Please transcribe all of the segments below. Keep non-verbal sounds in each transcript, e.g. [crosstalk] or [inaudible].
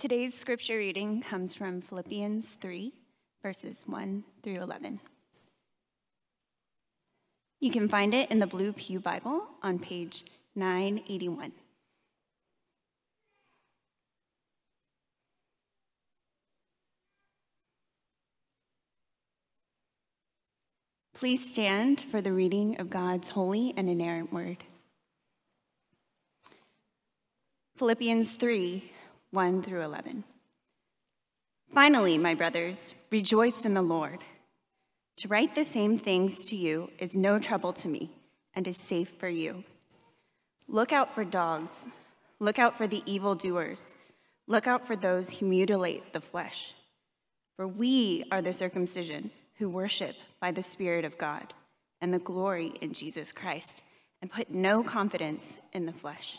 Today's scripture reading comes from Philippians 3, verses 1 through 11. You can find it in the Blue Pew Bible on page 981. Please stand for the reading of God's holy and inerrant word. Philippians 3 1 through 11. Finally, my brothers, rejoice in the Lord. To write the same things to you is no trouble to me and is safe for you. Look out for dogs. Look out for the evildoers. Look out for those who mutilate the flesh. For we are the circumcision who worship by the Spirit of God and the glory in Jesus Christ and put no confidence in the flesh.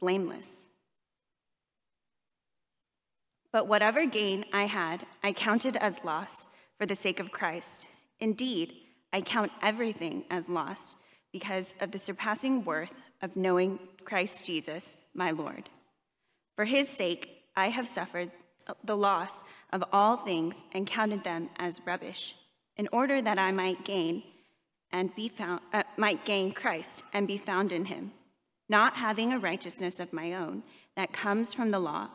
blameless. But whatever gain I had, I counted as loss for the sake of Christ. Indeed, I count everything as loss because of the surpassing worth of knowing Christ Jesus, my Lord. For his sake, I have suffered the loss of all things and counted them as rubbish, in order that I might gain and be found uh, might gain Christ and be found in him, not having a righteousness of my own that comes from the law,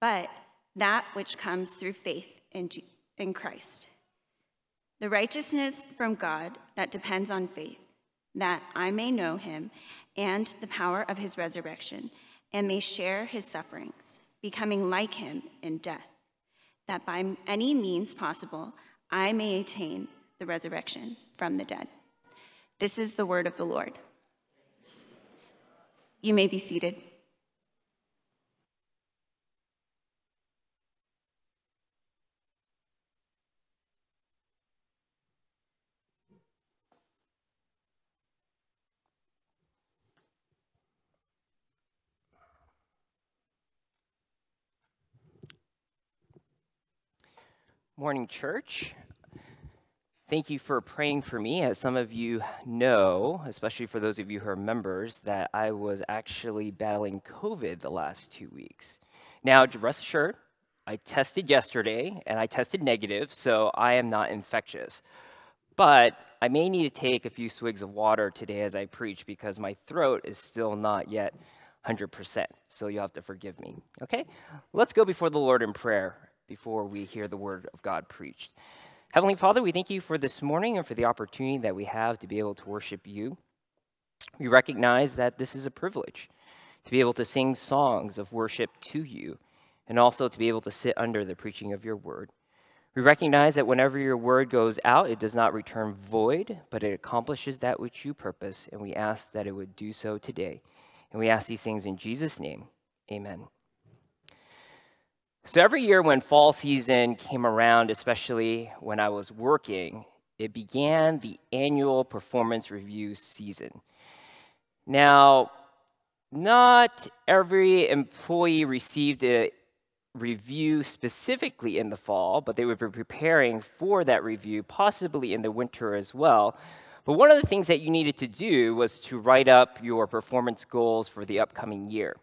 but that which comes through faith in, G- in Christ. The righteousness from God that depends on faith, that I may know him and the power of his resurrection, and may share his sufferings, becoming like him in death, that by any means possible I may attain the resurrection from the dead. This is the word of the Lord. You may be seated. Morning, church. Thank you for praying for me. As some of you know, especially for those of you who are members, that I was actually battling COVID the last two weeks. Now, rest assured, I tested yesterday and I tested negative, so I am not infectious. But I may need to take a few swigs of water today as I preach because my throat is still not yet 100%. So you'll have to forgive me. Okay? Let's go before the Lord in prayer before we hear the word of God preached. Heavenly Father, we thank you for this morning and for the opportunity that we have to be able to worship you. We recognize that this is a privilege to be able to sing songs of worship to you and also to be able to sit under the preaching of your word. We recognize that whenever your word goes out, it does not return void, but it accomplishes that which you purpose, and we ask that it would do so today. And we ask these things in Jesus' name. Amen. So every year when fall season came around, especially when I was working, it began the annual performance review season. Now, not every employee received a review specifically in the fall, but they would be preparing for that review, possibly in the winter as well. But one of the things that you needed to do was to write up your performance goals for the upcoming year.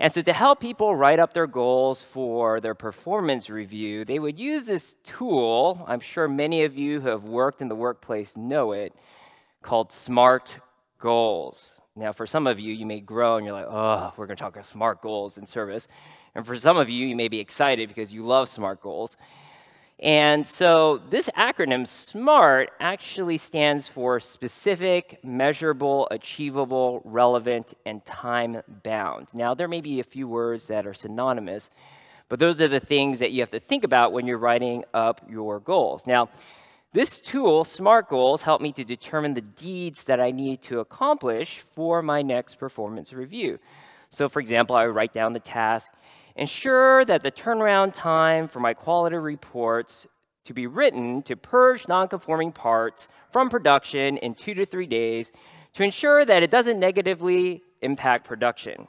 And so, to help people write up their goals for their performance review, they would use this tool. I'm sure many of you who have worked in the workplace know it, called SMART goals. Now, for some of you, you may grow and you're like, oh, we're going to talk about SMART goals in service. And for some of you, you may be excited because you love SMART goals. And so this acronym, SMART, actually stands for specific, measurable, achievable, relevant, and time bound. Now, there may be a few words that are synonymous, but those are the things that you have to think about when you're writing up your goals. Now, this tool, SMART Goals, helped me to determine the deeds that I need to accomplish for my next performance review. So, for example, I write down the task ensure that the turnaround time for my quality reports to be written to purge non-conforming parts from production in two to three days to ensure that it doesn't negatively impact production.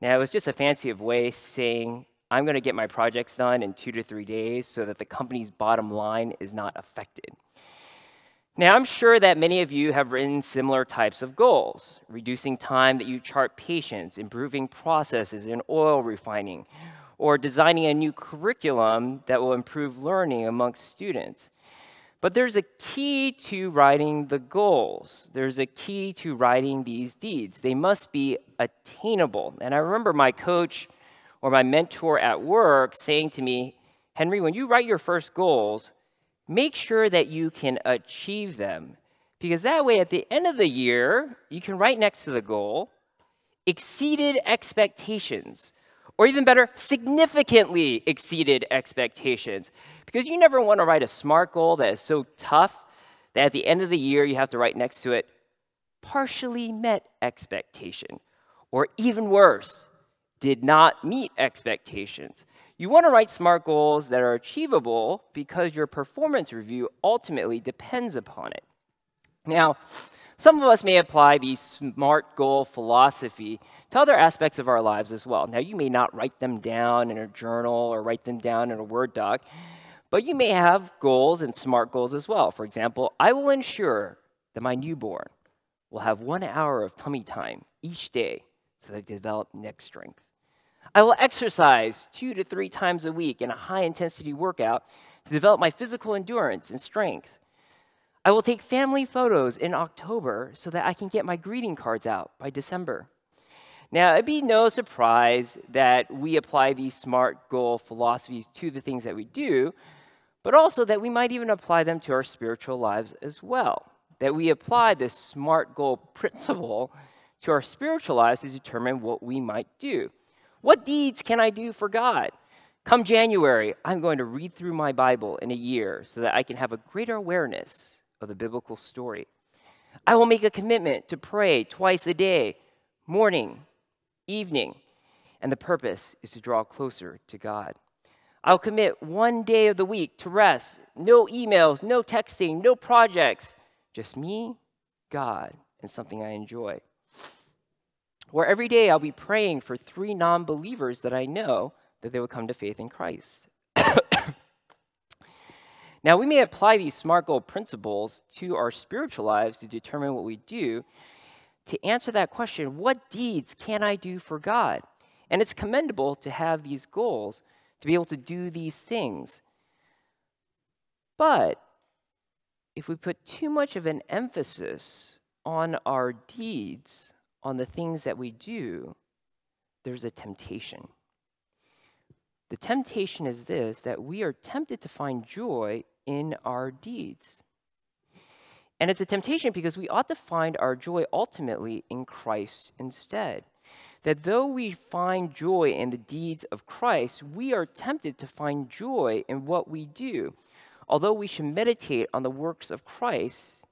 Now, it was just a fancy of way saying I'm going to get my projects done in two to three days so that the company's bottom line is not affected. Now, I'm sure that many of you have written similar types of goals reducing time that you chart patients, improving processes in oil refining, or designing a new curriculum that will improve learning amongst students. But there's a key to writing the goals. There's a key to writing these deeds. They must be attainable. And I remember my coach or my mentor at work saying to me, Henry, when you write your first goals, make sure that you can achieve them. Because that way, at the end of the year, you can write next to the goal, exceeded expectations, or even better, significantly exceeded expectations. Because you never want to write a SMART goal that is so tough that at the end of the year, you have to write next to it, partially met expectation, or even worse, did not meet expectations. You want to write SMART goals that are achievable because your performance review ultimately depends upon it. Now, some of us may apply the SMART goal philosophy to other aspects of our lives as well. Now, you may not write them down in a journal or write them down in a Word doc, but you may have goals and SMART goals as well. For example, I will ensure that my newborn will have one hour of tummy time each day so they develop neck strength. I will exercise two to three times a week in a high intensity workout to develop my physical endurance and strength. I will take family photos in October so that I can get my greeting cards out by December. Now, it'd be no surprise that we apply these SMART goal philosophies to the things that we do, but also that we might even apply them to our spiritual lives as well. That we apply this SMART goal principle to our spiritual lives to determine what we might do. What deeds can I do for God? Come January, I'm going to read through my Bible in a year so that I can have a greater awareness of the biblical story. I will make a commitment to pray twice a day, morning, evening, and the purpose is to draw closer to God. I'll commit one day of the week to rest, no emails, no texting, no projects, just me, God, and something I enjoy. Or every day I'll be praying for three non believers that I know that they will come to faith in Christ. [coughs] now, we may apply these SMART goal principles to our spiritual lives to determine what we do. To answer that question, what deeds can I do for God? And it's commendable to have these goals, to be able to do these things. But if we put too much of an emphasis on our deeds, on the things that we do, there's a temptation. The temptation is this that we are tempted to find joy in our deeds. And it's a temptation because we ought to find our joy ultimately in Christ instead. That though we find joy in the deeds of Christ, we are tempted to find joy in what we do. Although we should meditate on the works of Christ,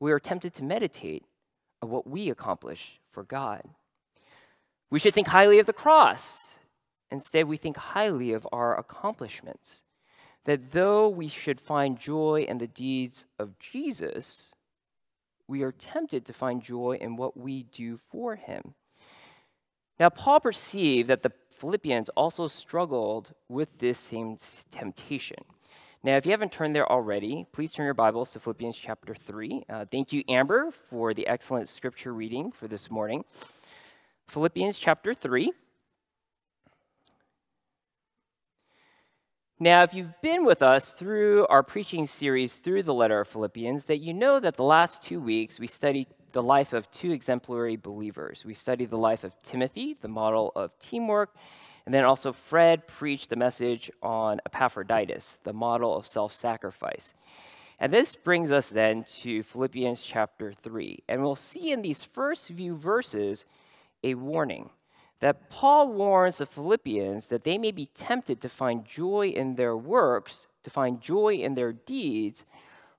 we are tempted to meditate on what we accomplish for God. We should think highly of the cross. Instead, we think highly of our accomplishments. That though we should find joy in the deeds of Jesus, we are tempted to find joy in what we do for him. Now, Paul perceived that the Philippians also struggled with this same temptation. Now, if you haven't turned there already, please turn your Bibles to Philippians chapter 3. Uh, thank you, Amber, for the excellent scripture reading for this morning. Philippians chapter 3. Now, if you've been with us through our preaching series through the letter of Philippians, that you know that the last two weeks we studied the life of two exemplary believers. We studied the life of Timothy, the model of teamwork, and then also, Fred preached the message on Epaphroditus, the model of self sacrifice. And this brings us then to Philippians chapter 3. And we'll see in these first few verses a warning that Paul warns the Philippians that they may be tempted to find joy in their works, to find joy in their deeds,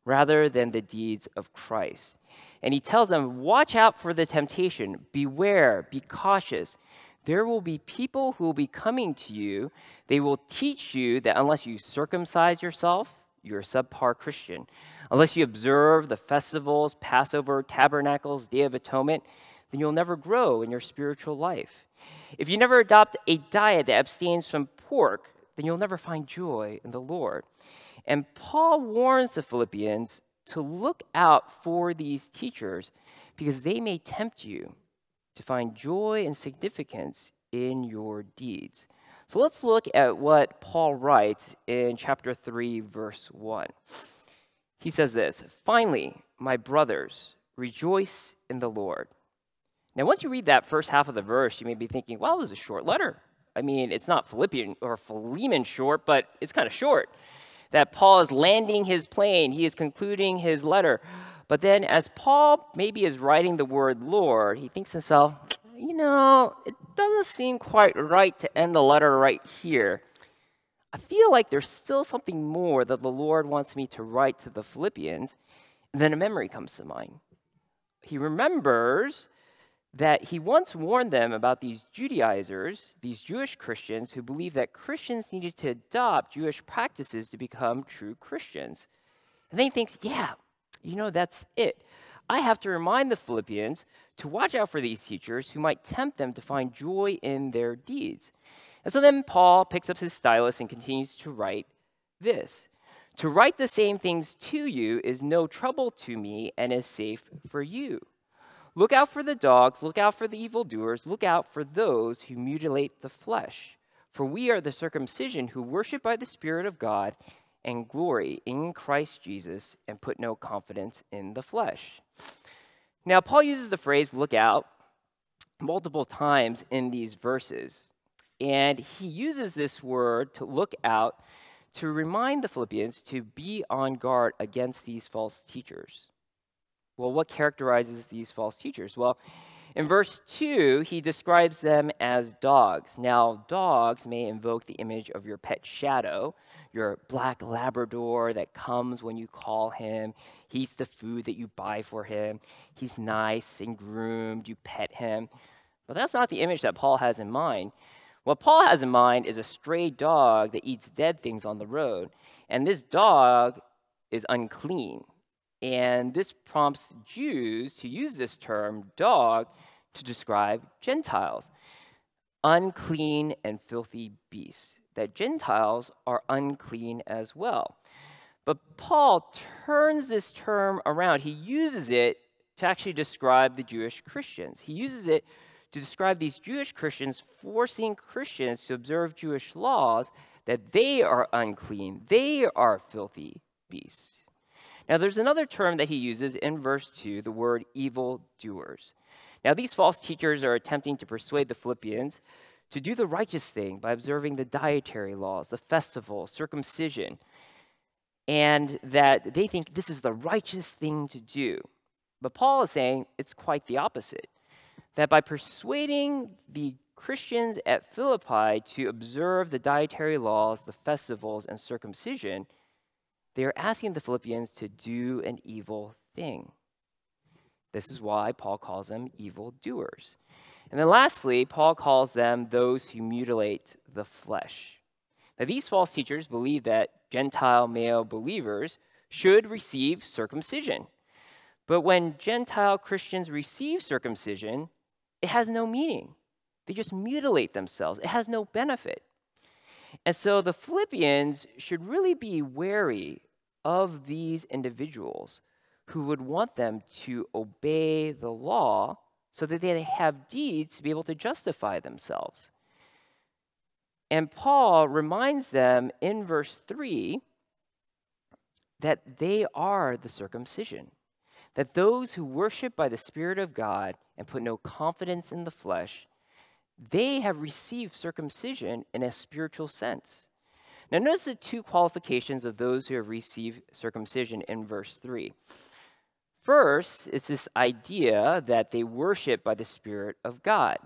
rather than the deeds of Christ. And he tells them, Watch out for the temptation, beware, be cautious there will be people who will be coming to you. They will teach you that unless you circumcise yourself, you're a subpar Christian. Unless you observe the festivals, Passover, tabernacles, Day of Atonement, then you'll never grow in your spiritual life. If you never adopt a diet that abstains from pork, then you'll never find joy in the Lord. And Paul warns the Philippians to look out for these teachers because they may tempt you to find joy and significance in your deeds. So let's look at what Paul writes in chapter 3, verse 1. He says this Finally, my brothers, rejoice in the Lord. Now, once you read that first half of the verse, you may be thinking, well, this is a short letter. I mean, it's not Philippian or Philemon short, but it's kind of short. That Paul is landing his plane, he is concluding his letter. But then, as Paul maybe is writing the word Lord, he thinks to himself, you know, it doesn't seem quite right to end the letter right here. I feel like there's still something more that the Lord wants me to write to the Philippians. And then a memory comes to mind. He remembers that he once warned them about these Judaizers, these Jewish Christians who believed that Christians needed to adopt Jewish practices to become true Christians. And then he thinks, yeah, you know, that's it. I have to remind the Philippians to watch out for these teachers who might tempt them to find joy in their deeds. And so then Paul picks up his stylus and continues to write this To write the same things to you is no trouble to me and is safe for you. Look out for the dogs, look out for the evildoers, look out for those who mutilate the flesh. For we are the circumcision who worship by the Spirit of God and glory in Christ Jesus and put no confidence in the flesh. Now, Paul uses the phrase look out multiple times in these verses. And he uses this word to look out to remind the Philippians to be on guard against these false teachers. Well, what characterizes these false teachers? Well, in verse 2, he describes them as dogs. Now, dogs may invoke the image of your pet shadow, your black Labrador that comes when you call him. He eats the food that you buy for him. He's nice and groomed. You pet him. But that's not the image that Paul has in mind. What Paul has in mind is a stray dog that eats dead things on the road. And this dog is unclean. And this prompts Jews to use this term, dog, to describe Gentiles unclean and filthy beasts, that Gentiles are unclean as well. But Paul turns this term around. He uses it to actually describe the Jewish Christians. He uses it to describe these Jewish Christians forcing Christians to observe Jewish laws that they are unclean, they are filthy beasts. Now, there's another term that he uses in verse 2, the word evil doers. Now, these false teachers are attempting to persuade the Philippians to do the righteous thing by observing the dietary laws, the festival, circumcision, and that they think this is the righteous thing to do. But Paul is saying it's quite the opposite. That by persuading the Christians at Philippi to observe the dietary laws, the festivals, and circumcision, they are asking the Philippians to do an evil thing. This is why Paul calls them evil doers. And then lastly, Paul calls them those who mutilate the flesh. Now, these false teachers believe that Gentile male believers should receive circumcision. But when Gentile Christians receive circumcision, it has no meaning. They just mutilate themselves, it has no benefit. And so the Philippians should really be wary of these individuals who would want them to obey the law so that they have deeds to be able to justify themselves. And Paul reminds them in verse 3 that they are the circumcision, that those who worship by the Spirit of God and put no confidence in the flesh, they have received circumcision in a spiritual sense. Now, notice the two qualifications of those who have received circumcision in verse 3. First, it's this idea that they worship by the Spirit of God.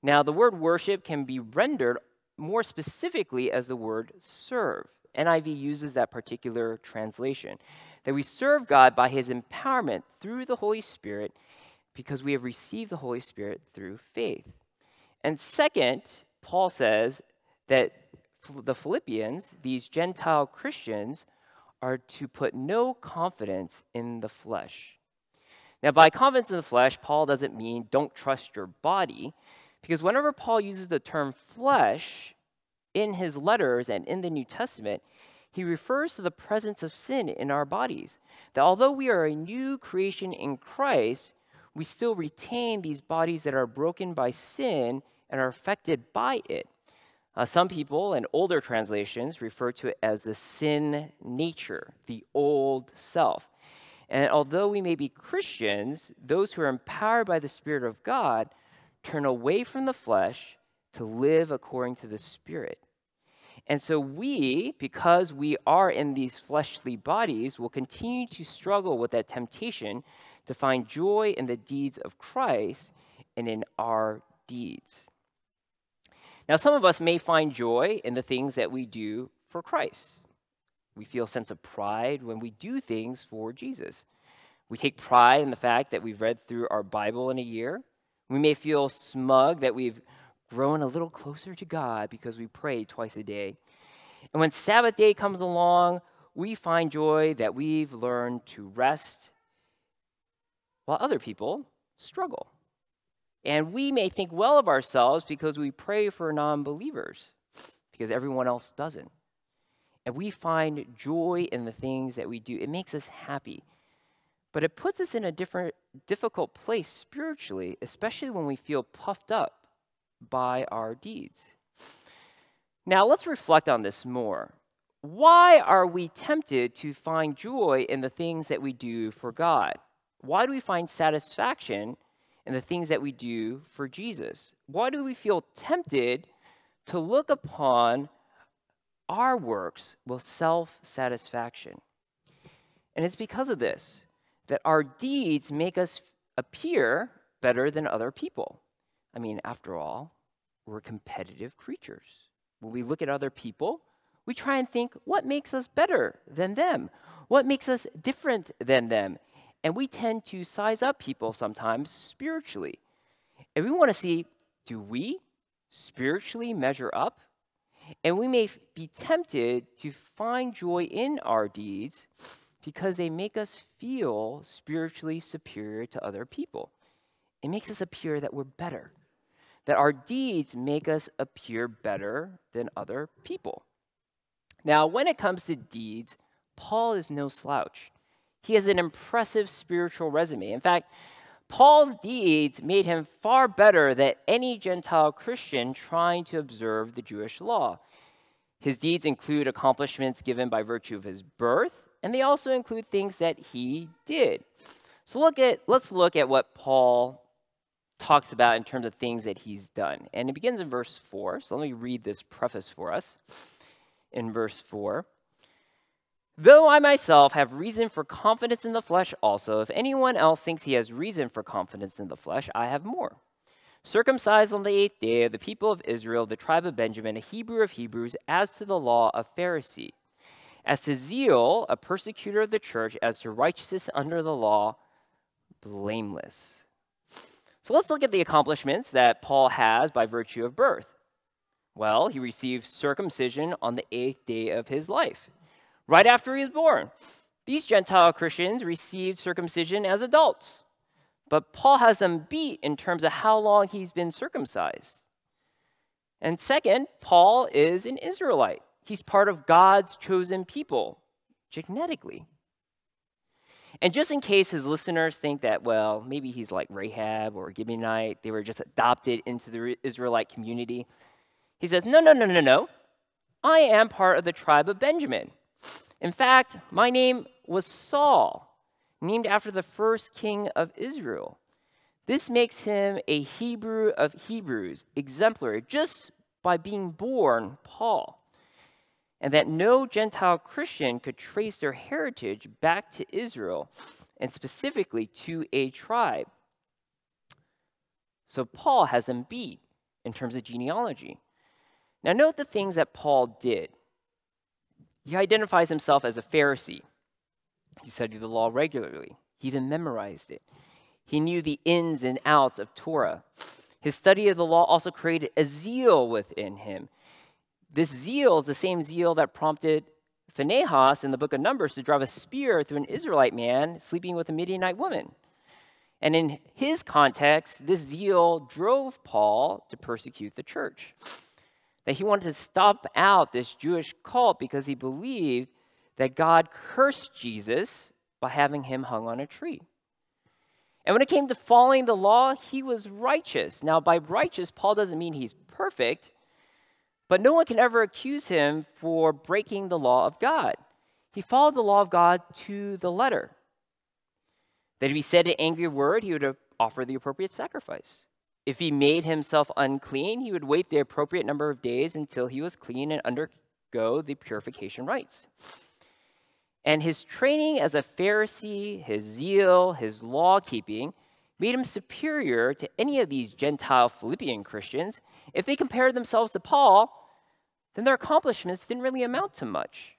Now, the word worship can be rendered more specifically as the word serve. NIV uses that particular translation that we serve God by his empowerment through the Holy Spirit because we have received the Holy Spirit through faith. And second, Paul says that the Philippians, these Gentile Christians, are to put no confidence in the flesh. Now, by confidence in the flesh, Paul doesn't mean don't trust your body, because whenever Paul uses the term flesh in his letters and in the New Testament, he refers to the presence of sin in our bodies. That although we are a new creation in Christ, we still retain these bodies that are broken by sin and are affected by it. Uh, some people in older translations refer to it as the sin nature, the old self. And although we may be Christians, those who are empowered by the Spirit of God turn away from the flesh to live according to the Spirit. And so we, because we are in these fleshly bodies, will continue to struggle with that temptation to find joy in the deeds of Christ and in our deeds. Now, some of us may find joy in the things that we do for Christ. We feel a sense of pride when we do things for Jesus. We take pride in the fact that we've read through our Bible in a year. We may feel smug that we've grown a little closer to God because we pray twice a day. And when Sabbath day comes along, we find joy that we've learned to rest while other people struggle. And we may think well of ourselves because we pray for non believers, because everyone else doesn't. And we find joy in the things that we do. It makes us happy. But it puts us in a different, difficult place spiritually, especially when we feel puffed up by our deeds. Now, let's reflect on this more. Why are we tempted to find joy in the things that we do for God? Why do we find satisfaction and the things that we do for Jesus? Why do we feel tempted to look upon our works with self satisfaction? And it's because of this that our deeds make us appear better than other people. I mean, after all, we're competitive creatures. When we look at other people, we try and think what makes us better than them? What makes us different than them? And we tend to size up people sometimes spiritually. And we want to see do we spiritually measure up? And we may be tempted to find joy in our deeds because they make us feel spiritually superior to other people. It makes us appear that we're better, that our deeds make us appear better than other people. Now, when it comes to deeds, Paul is no slouch. He has an impressive spiritual resume. In fact, Paul's deeds made him far better than any Gentile Christian trying to observe the Jewish law. His deeds include accomplishments given by virtue of his birth, and they also include things that he did. So look at let's look at what Paul talks about in terms of things that he's done. And it begins in verse 4. So let me read this preface for us. In verse 4, Though I myself have reason for confidence in the flesh also, if anyone else thinks he has reason for confidence in the flesh, I have more. Circumcised on the eighth day of the people of Israel, the tribe of Benjamin, a Hebrew of Hebrews, as to the law, a Pharisee. As to zeal, a persecutor of the church, as to righteousness under the law, blameless. So let's look at the accomplishments that Paul has by virtue of birth. Well, he received circumcision on the eighth day of his life right after he was born. These Gentile Christians received circumcision as adults, but Paul has them beat in terms of how long he's been circumcised. And second, Paul is an Israelite. He's part of God's chosen people genetically. And just in case his listeners think that, well, maybe he's like Rahab or Gibeonite, they were just adopted into the Israelite community, he says, no, no, no, no, no. I am part of the tribe of Benjamin. In fact, my name was Saul, named after the first king of Israel. This makes him a Hebrew of Hebrews, exemplary, just by being born Paul. And that no Gentile Christian could trace their heritage back to Israel, and specifically to a tribe. So Paul has them beat in terms of genealogy. Now, note the things that Paul did. He identifies himself as a Pharisee. He studied the law regularly, he even memorized it. He knew the ins and outs of Torah. His study of the law also created a zeal within him. This zeal is the same zeal that prompted Phinehas in the book of Numbers to drive a spear through an Israelite man sleeping with a Midianite woman. And in his context, this zeal drove Paul to persecute the church. That he wanted to stop out this Jewish cult because he believed that God cursed Jesus by having him hung on a tree. And when it came to following the law, he was righteous. Now, by righteous, Paul doesn't mean he's perfect, but no one can ever accuse him for breaking the law of God. He followed the law of God to the letter. That if he said an angry word, he would offer the appropriate sacrifice. If he made himself unclean, he would wait the appropriate number of days until he was clean and undergo the purification rites. And his training as a Pharisee, his zeal, his law keeping, made him superior to any of these Gentile Philippian Christians. If they compared themselves to Paul, then their accomplishments didn't really amount to much.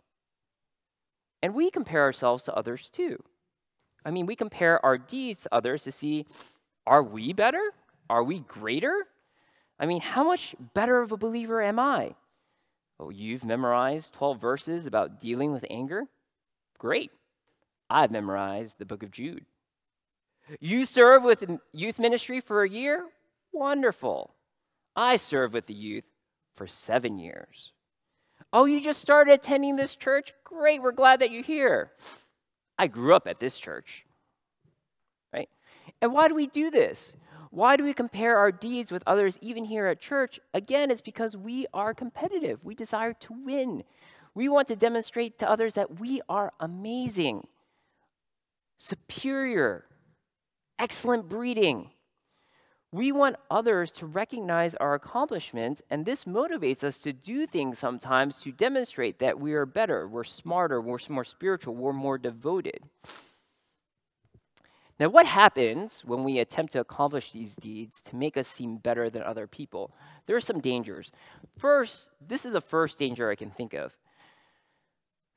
And we compare ourselves to others too. I mean, we compare our deeds to others to see are we better? Are we greater? I mean, how much better of a believer am I? Oh, you've memorized 12 verses about dealing with anger? Great. I've memorized the book of Jude. You serve with youth ministry for a year? Wonderful. I serve with the youth for seven years. Oh, you just started attending this church? Great, we're glad that you're here. I grew up at this church. Right? And why do we do this? Why do we compare our deeds with others, even here at church? Again, it's because we are competitive. We desire to win. We want to demonstrate to others that we are amazing, superior, excellent breeding. We want others to recognize our accomplishments, and this motivates us to do things sometimes to demonstrate that we are better, we're smarter, we're more spiritual, we're more devoted. Now, what happens when we attempt to accomplish these deeds to make us seem better than other people? There are some dangers. First, this is the first danger I can think of.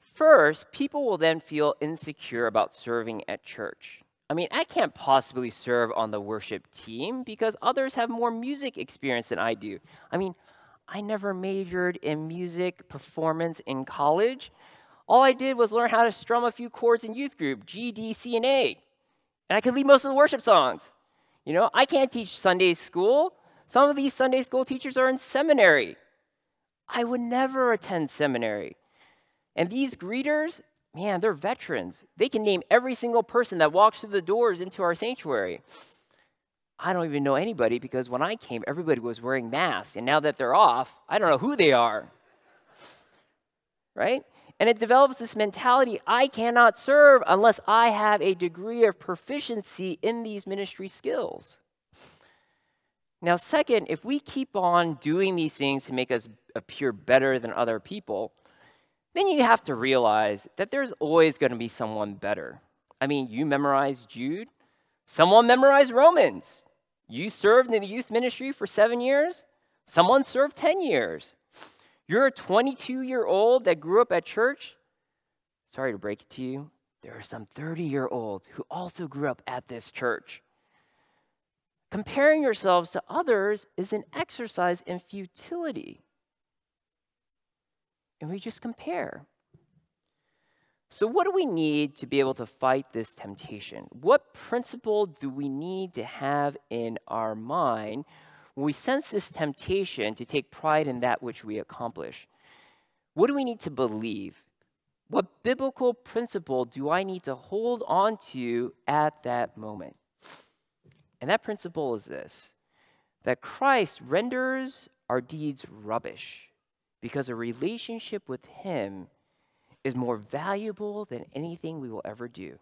First, people will then feel insecure about serving at church. I mean, I can't possibly serve on the worship team because others have more music experience than I do. I mean, I never majored in music performance in college. All I did was learn how to strum a few chords in youth group, G, D, C, and A. And I could lead most of the worship songs. You know, I can't teach Sunday school. Some of these Sunday school teachers are in seminary. I would never attend seminary. And these greeters, man, they're veterans. They can name every single person that walks through the doors into our sanctuary. I don't even know anybody because when I came, everybody was wearing masks. And now that they're off, I don't know who they are. Right? And it develops this mentality I cannot serve unless I have a degree of proficiency in these ministry skills. Now, second, if we keep on doing these things to make us appear better than other people, then you have to realize that there's always going to be someone better. I mean, you memorized Jude, someone memorized Romans. You served in the youth ministry for seven years, someone served 10 years. You're a 22 year old that grew up at church. Sorry to break it to you, there are some 30 year olds who also grew up at this church. Comparing yourselves to others is an exercise in futility and we just compare. So, what do we need to be able to fight this temptation? What principle do we need to have in our mind when we sense this temptation to take pride in that which we accomplish? What do we need to believe? What biblical principle do I need to hold on to at that moment? And that principle is this that Christ renders our deeds rubbish because a relationship with Him is more valuable than anything we will ever do.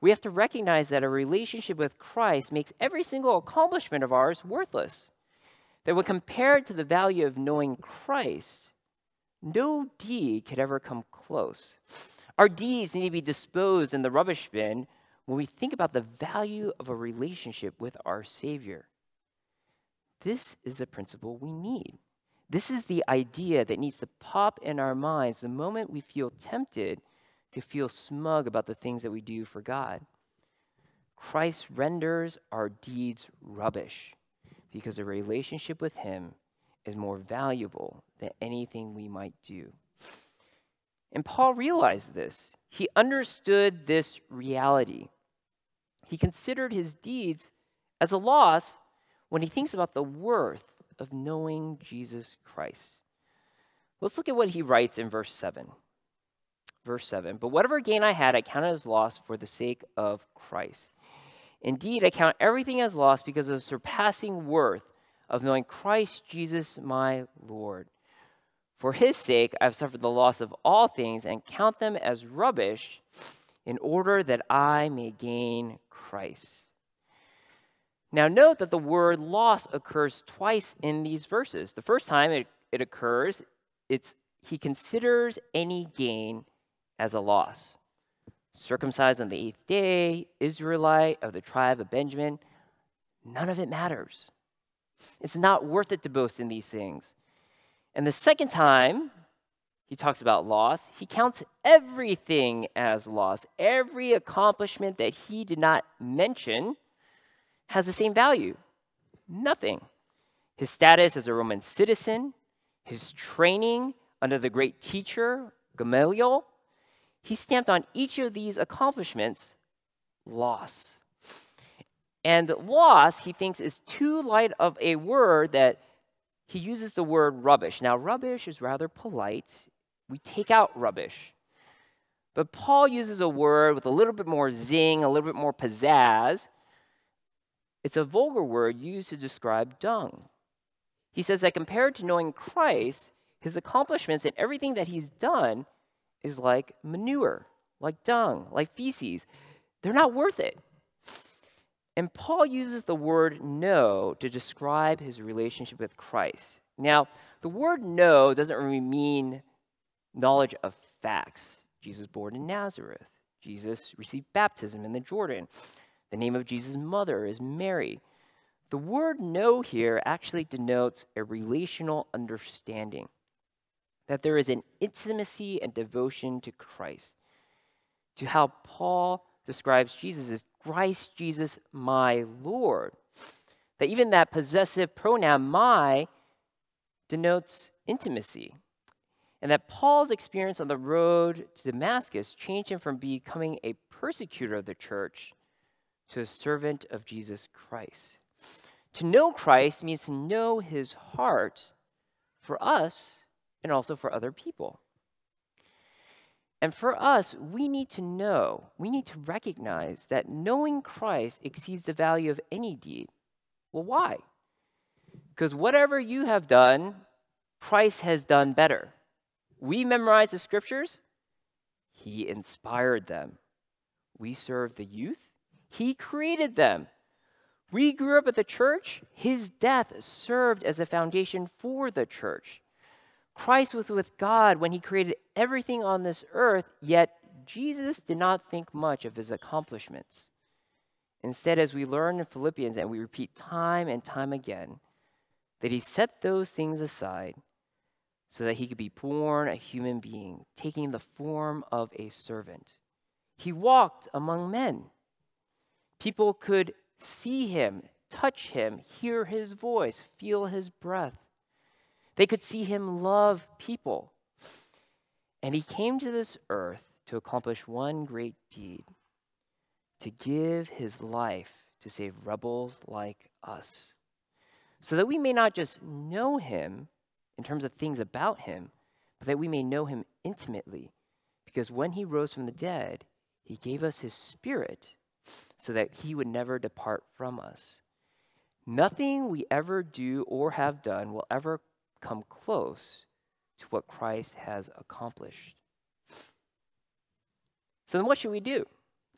We have to recognize that a relationship with Christ makes every single accomplishment of ours worthless. That when compared to the value of knowing Christ, no deed could ever come close. Our deeds need to be disposed in the rubbish bin when we think about the value of a relationship with our Savior. This is the principle we need. This is the idea that needs to pop in our minds the moment we feel tempted to feel smug about the things that we do for God. Christ renders our deeds rubbish because a relationship with Him is more valuable than anything we might do. And Paul realized this. He understood this reality. He considered his deeds as a loss when he thinks about the worth of knowing Jesus Christ. Let's look at what he writes in verse 7. Verse 7 But whatever gain I had, I counted as loss for the sake of Christ. Indeed, I count everything as loss because of the surpassing worth of knowing Christ Jesus my Lord. For his sake, I've suffered the loss of all things and count them as rubbish in order that I may gain Christ. Now, note that the word loss occurs twice in these verses. The first time it, it occurs, it's he considers any gain as a loss. Circumcised on the eighth day, Israelite of the tribe of Benjamin, none of it matters. It's not worth it to boast in these things. And the second time he talks about loss, he counts everything as loss. Every accomplishment that he did not mention has the same value nothing. His status as a Roman citizen, his training under the great teacher, Gamaliel, he stamped on each of these accomplishments loss. And loss, he thinks, is too light of a word that he uses the word rubbish. Now, rubbish is rather polite. We take out rubbish. But Paul uses a word with a little bit more zing, a little bit more pizzazz. It's a vulgar word used to describe dung. He says that compared to knowing Christ, his accomplishments and everything that he's done is like manure, like dung, like feces. They're not worth it. And Paul uses the word know to describe his relationship with Christ. Now, the word know doesn't really mean knowledge of facts. Jesus born in Nazareth. Jesus received baptism in the Jordan. The name of Jesus' mother is Mary. The word know here actually denotes a relational understanding that there is an intimacy and devotion to Christ, to how Paul describes Jesus as Christ Jesus, my Lord. That even that possessive pronoun, my, denotes intimacy. And that Paul's experience on the road to Damascus changed him from becoming a persecutor of the church to a servant of Jesus Christ. To know Christ means to know his heart for us and also for other people. And for us, we need to know, we need to recognize that knowing Christ exceeds the value of any deed. Well, why? Because whatever you have done, Christ has done better. We memorize the scriptures, He inspired them. We serve the youth, He created them. We grew up at the church, His death served as a foundation for the church. Christ was with God when he created everything on this earth, yet Jesus did not think much of his accomplishments. Instead, as we learn in Philippians and we repeat time and time again, that he set those things aside so that he could be born a human being, taking the form of a servant. He walked among men. People could see him, touch him, hear his voice, feel his breath. They could see him love people. And he came to this earth to accomplish one great deed to give his life to save rebels like us. So that we may not just know him in terms of things about him, but that we may know him intimately. Because when he rose from the dead, he gave us his spirit so that he would never depart from us. Nothing we ever do or have done will ever come close to what Christ has accomplished. So then, what should we do?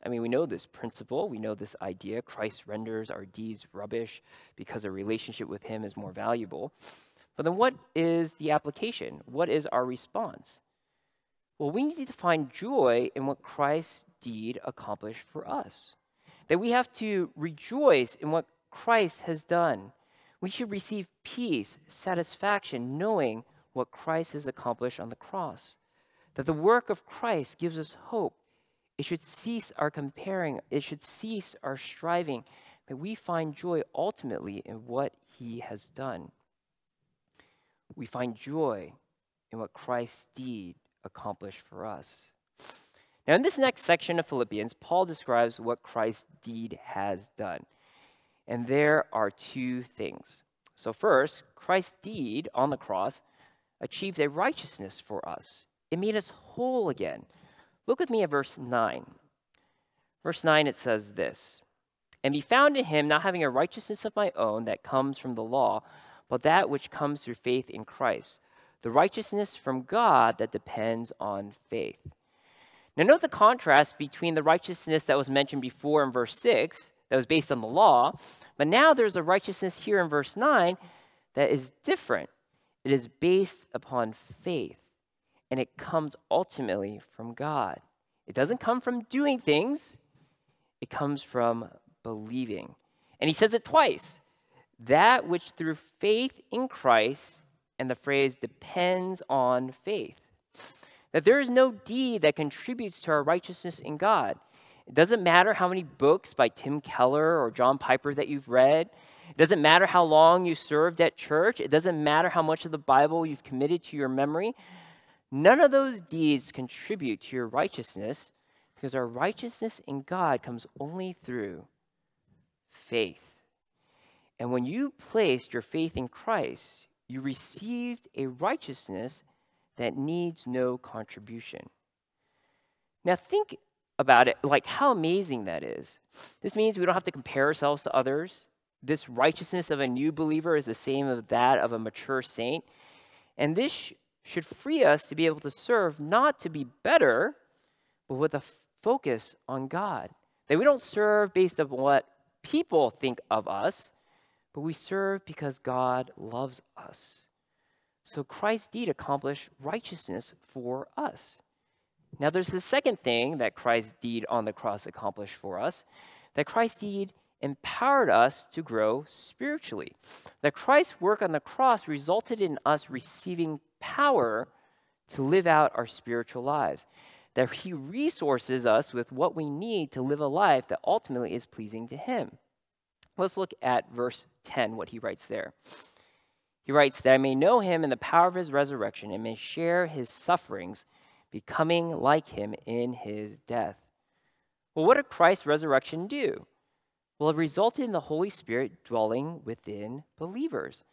I mean, we know this principle, we know this idea. Christ renders our deeds rubbish because a relationship with Him is more valuable. But then, what is the application? What is our response? Well, we need to find joy in what Christ's deed accomplished for us. That we have to rejoice in what Christ has done we should receive peace, satisfaction, knowing what Christ has accomplished on the cross. That the work of Christ gives us hope. It should cease our comparing, it should cease our striving. that we find joy ultimately in what he has done. We find joy in what Christ's deed accomplished for us. Now, in this next section of Philippians, Paul describes what Christ's deed has done. And there are two things. So, first, Christ's deed on the cross achieved a righteousness for us, it made us whole again. Look with me at verse 9. Verse 9, it says this And be found in him, not having a righteousness of my own that comes from the law, but that which comes through faith in Christ, the righteousness from God that depends on faith. Now, note the contrast between the righteousness that was mentioned before in verse 6, that was based on the law, but now there's a righteousness here in verse 9 that is different. It is based upon faith, and it comes ultimately from God. It doesn't come from doing things, it comes from believing. And he says it twice that which through faith in Christ, and the phrase depends on faith. That there is no deed that contributes to our righteousness in God. It doesn't matter how many books by Tim Keller or John Piper that you've read. It doesn't matter how long you served at church. It doesn't matter how much of the Bible you've committed to your memory. None of those deeds contribute to your righteousness because our righteousness in God comes only through faith. And when you placed your faith in Christ, you received a righteousness that needs no contribution. Now, think about it like how amazing that is. This means we don't have to compare ourselves to others. This righteousness of a new believer is the same as that of a mature saint. And this should free us to be able to serve not to be better, but with a focus on God. That we don't serve based on what people think of us, but we serve because God loves us. So Christ's deed accomplished righteousness for us. Now, there's the second thing that Christ's deed on the cross accomplished for us that Christ's deed empowered us to grow spiritually. That Christ's work on the cross resulted in us receiving power to live out our spiritual lives. That He resources us with what we need to live a life that ultimately is pleasing to Him. Let's look at verse 10, what he writes there. He writes, That I may know him in the power of his resurrection and may share his sufferings, becoming like him in his death. Well, what did Christ's resurrection do? Well, it resulted in the Holy Spirit dwelling within believers.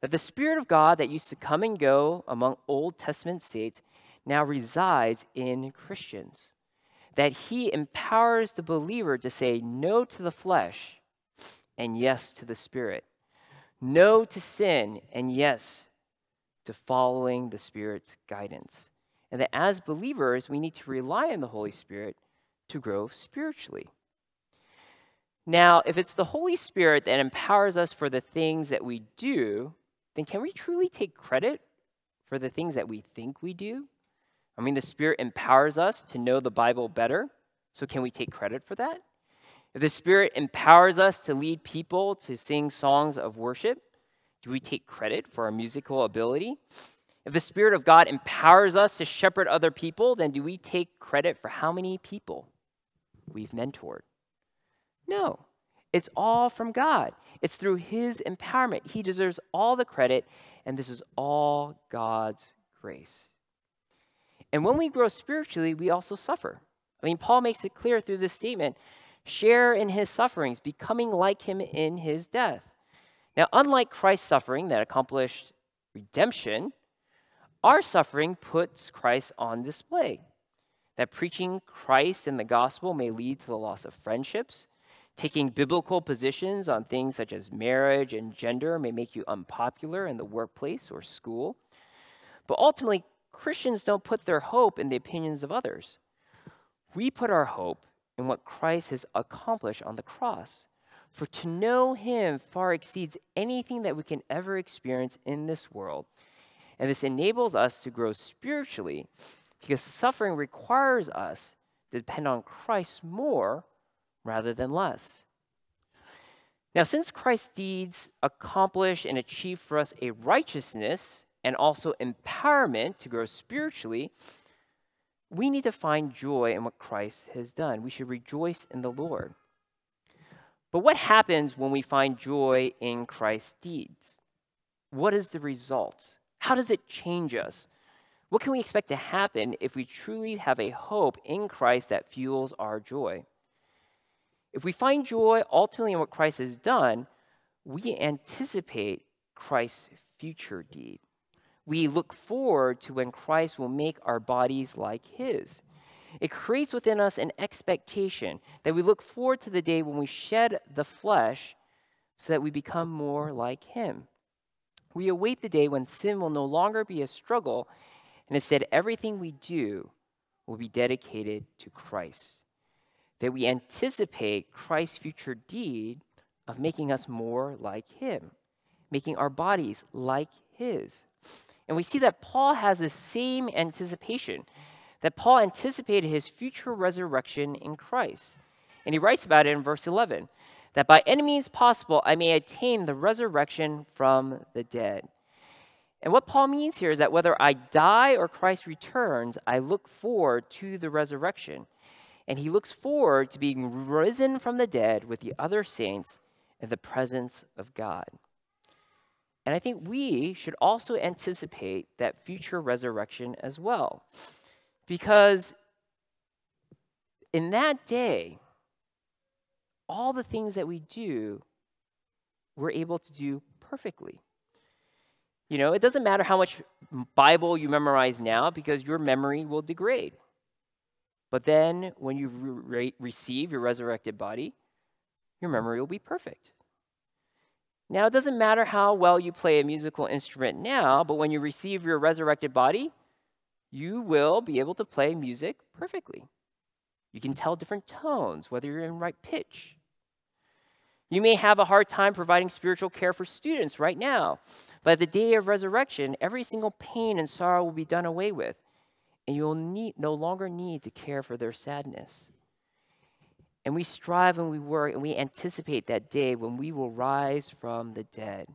That the Spirit of God that used to come and go among Old Testament saints now resides in Christians. That he empowers the believer to say no to the flesh and yes to the Spirit. No to sin and yes to following the Spirit's guidance. And that as believers, we need to rely on the Holy Spirit to grow spiritually. Now, if it's the Holy Spirit that empowers us for the things that we do, then can we truly take credit for the things that we think we do? I mean, the Spirit empowers us to know the Bible better, so can we take credit for that? If the Spirit empowers us to lead people to sing songs of worship, do we take credit for our musical ability? If the Spirit of God empowers us to shepherd other people, then do we take credit for how many people we've mentored? No. It's all from God. It's through His empowerment. He deserves all the credit, and this is all God's grace. And when we grow spiritually, we also suffer. I mean, Paul makes it clear through this statement share in his sufferings, becoming like him in his death. Now, unlike Christ's suffering that accomplished redemption, our suffering puts Christ on display. That preaching Christ in the gospel may lead to the loss of friendships. Taking biblical positions on things such as marriage and gender may make you unpopular in the workplace or school. But ultimately, Christians don't put their hope in the opinions of others. We put our hope in what Christ has accomplished on the cross. For to know him far exceeds anything that we can ever experience in this world. And this enables us to grow spiritually because suffering requires us to depend on Christ more rather than less. Now, since Christ's deeds accomplish and achieve for us a righteousness and also empowerment to grow spiritually, we need to find joy in what Christ has done. We should rejoice in the Lord. But what happens when we find joy in Christ's deeds? What is the result? How does it change us? What can we expect to happen if we truly have a hope in Christ that fuels our joy? If we find joy ultimately in what Christ has done, we anticipate Christ's future deed. We look forward to when Christ will make our bodies like his. It creates within us an expectation that we look forward to the day when we shed the flesh so that we become more like him. We await the day when sin will no longer be a struggle, and instead, everything we do will be dedicated to Christ. That we anticipate Christ's future deed of making us more like him, making our bodies like his. And we see that Paul has the same anticipation, that Paul anticipated his future resurrection in Christ. And he writes about it in verse 11 that by any means possible I may attain the resurrection from the dead. And what Paul means here is that whether I die or Christ returns, I look forward to the resurrection. And he looks forward to being risen from the dead with the other saints in the presence of God. And I think we should also anticipate that future resurrection as well. Because in that day, all the things that we do, we're able to do perfectly. You know, it doesn't matter how much Bible you memorize now because your memory will degrade. But then when you re- receive your resurrected body, your memory will be perfect. Now, it doesn't matter how well you play a musical instrument now, but when you receive your resurrected body, you will be able to play music perfectly. You can tell different tones, whether you're in right pitch. You may have a hard time providing spiritual care for students right now, but at the day of resurrection, every single pain and sorrow will be done away with, and you will need, no longer need to care for their sadness. And we strive and we work and we anticipate that day when we will rise from the dead,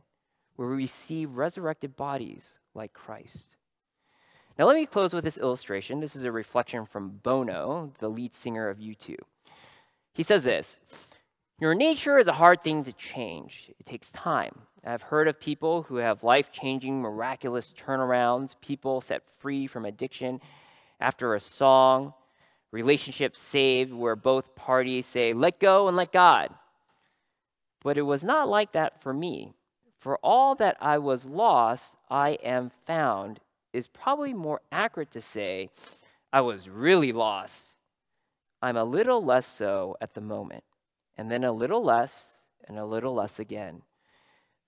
where we receive resurrected bodies like Christ. Now, let me close with this illustration. This is a reflection from Bono, the lead singer of U2. He says this Your nature is a hard thing to change, it takes time. I've heard of people who have life changing, miraculous turnarounds, people set free from addiction after a song, relationships saved where both parties say, let go and let God. But it was not like that for me. For all that I was lost, I am found is probably more accurate to say, I was really lost. I'm a little less so at the moment, and then a little less, and a little less again.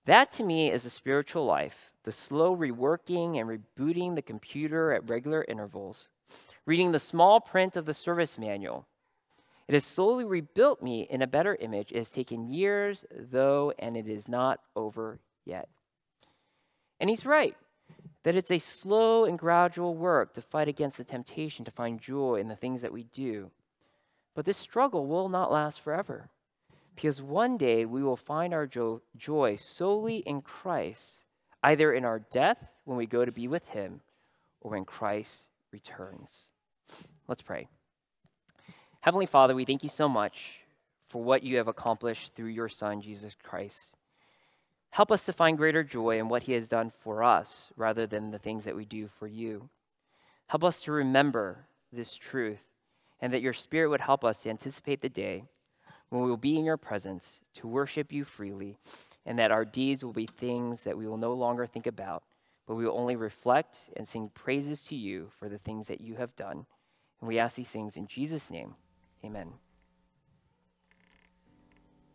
That to me is a spiritual life, the slow reworking and rebooting the computer at regular intervals reading the small print of the service manual. It has slowly rebuilt me in a better image. It has taken years, though, and it is not over yet. And he's right that it's a slow and gradual work to fight against the temptation to find joy in the things that we do. But this struggle will not last forever because one day we will find our jo- joy solely in Christ, either in our death when we go to be with Him or when Christ returns. Let's pray. Heavenly Father, we thank you so much for what you have accomplished through your Son, Jesus Christ. Help us to find greater joy in what he has done for us rather than the things that we do for you. Help us to remember this truth and that your Spirit would help us to anticipate the day when we will be in your presence to worship you freely and that our deeds will be things that we will no longer think about, but we will only reflect and sing praises to you for the things that you have done. And we ask these things in Jesus' name. Amen.